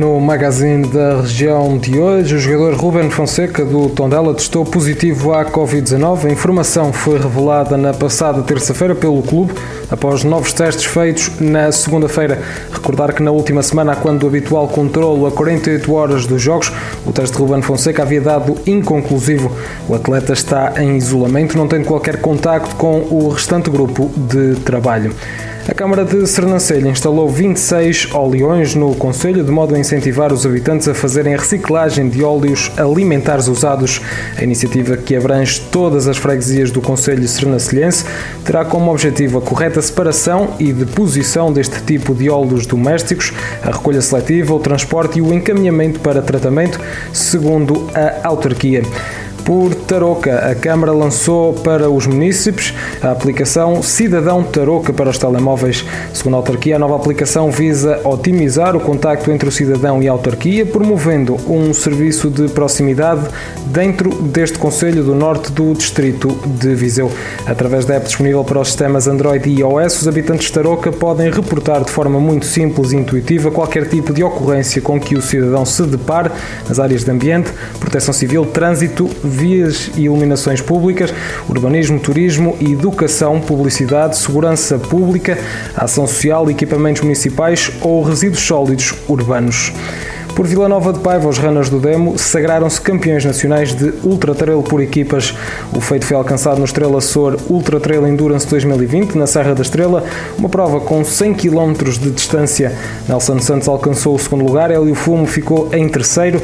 No magazine da região de hoje, o jogador Ruben Fonseca do Tondela testou positivo à Covid-19. A informação foi revelada na passada terça-feira pelo clube, após novos testes feitos na segunda-feira. Recordar que na última semana, quando o habitual controlo a 48 horas dos jogos, o teste de Ruben Fonseca havia dado inconclusivo. O atleta está em isolamento, não tendo qualquer contacto com o restante grupo de trabalho. A Câmara de Sernancelho instalou 26 oleões no Conselho, de modo a incentivar os habitantes a fazerem a reciclagem de óleos alimentares usados. A iniciativa, que abrange todas as freguesias do Conselho Sernancelhense, terá como objetivo a correta separação e deposição deste tipo de óleos domésticos, a recolha seletiva, o transporte e o encaminhamento para tratamento, segundo a autarquia por Tarouca. A Câmara lançou para os municípios a aplicação Cidadão Tarouca para os telemóveis. Segundo a autarquia, a nova aplicação visa otimizar o contacto entre o cidadão e a autarquia, promovendo um serviço de proximidade dentro deste Conselho do Norte do Distrito de Viseu. Através da app disponível para os sistemas Android e iOS, os habitantes de Tarouca podem reportar de forma muito simples e intuitiva qualquer tipo de ocorrência com que o cidadão se depare nas áreas de ambiente, proteção civil, trânsito, vias e iluminações públicas, urbanismo, turismo educação, publicidade, segurança pública, ação social, equipamentos municipais ou resíduos sólidos urbanos. Por Vila Nova de Paiva, os runners do Demo sagraram-se campeões nacionais de Ultra Trail por equipas. O feito foi alcançado no Estrela Sor Ultra Trail Endurance 2020, na Serra da Estrela, uma prova com 100 km de distância. Nelson Santos alcançou o segundo lugar, Hélio Fumo ficou em terceiro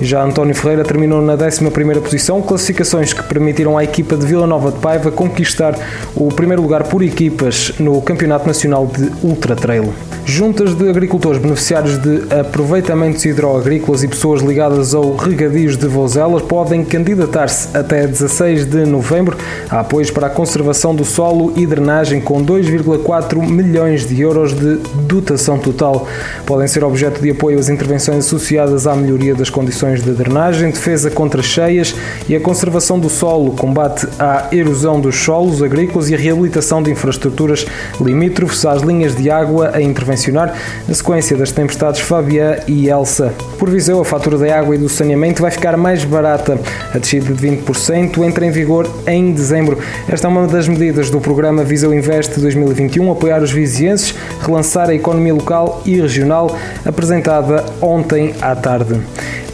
e já António Ferreira terminou na 11 posição, classificações que permitiram à equipa de Vila Nova de Paiva conquistar o primeiro lugar por equipas no Campeonato Nacional de Ultra Trail. Juntas de agricultores beneficiários de aproveitamentos hidroagrícolas e pessoas ligadas ao regadios de Vozelas podem candidatar-se até 16 de novembro a apoios para a conservação do solo e drenagem com 2,4 milhões de euros de dotação total. Podem ser objeto de apoio as intervenções associadas à melhoria das condições de drenagem, defesa contra cheias e a conservação do solo, combate à erosão dos solos agrícolas e a reabilitação de infraestruturas limítrofes às linhas de água a intervencionar na sequência das tempestades Fabian e Elsa por Viseu, a fatura da água e do saneamento vai ficar mais barata. A descida de 20% entra em vigor em dezembro. Esta é uma das medidas do programa Viseu Invest 2021, apoiar os vizienses, relançar a economia local e regional, apresentada ontem à tarde.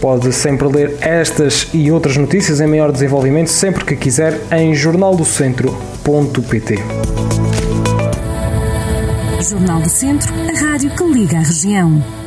Pode sempre ler estas e outras notícias em maior desenvolvimento sempre que quiser em jornaldocentro.pt. Jornal do Centro, a rádio que liga a região.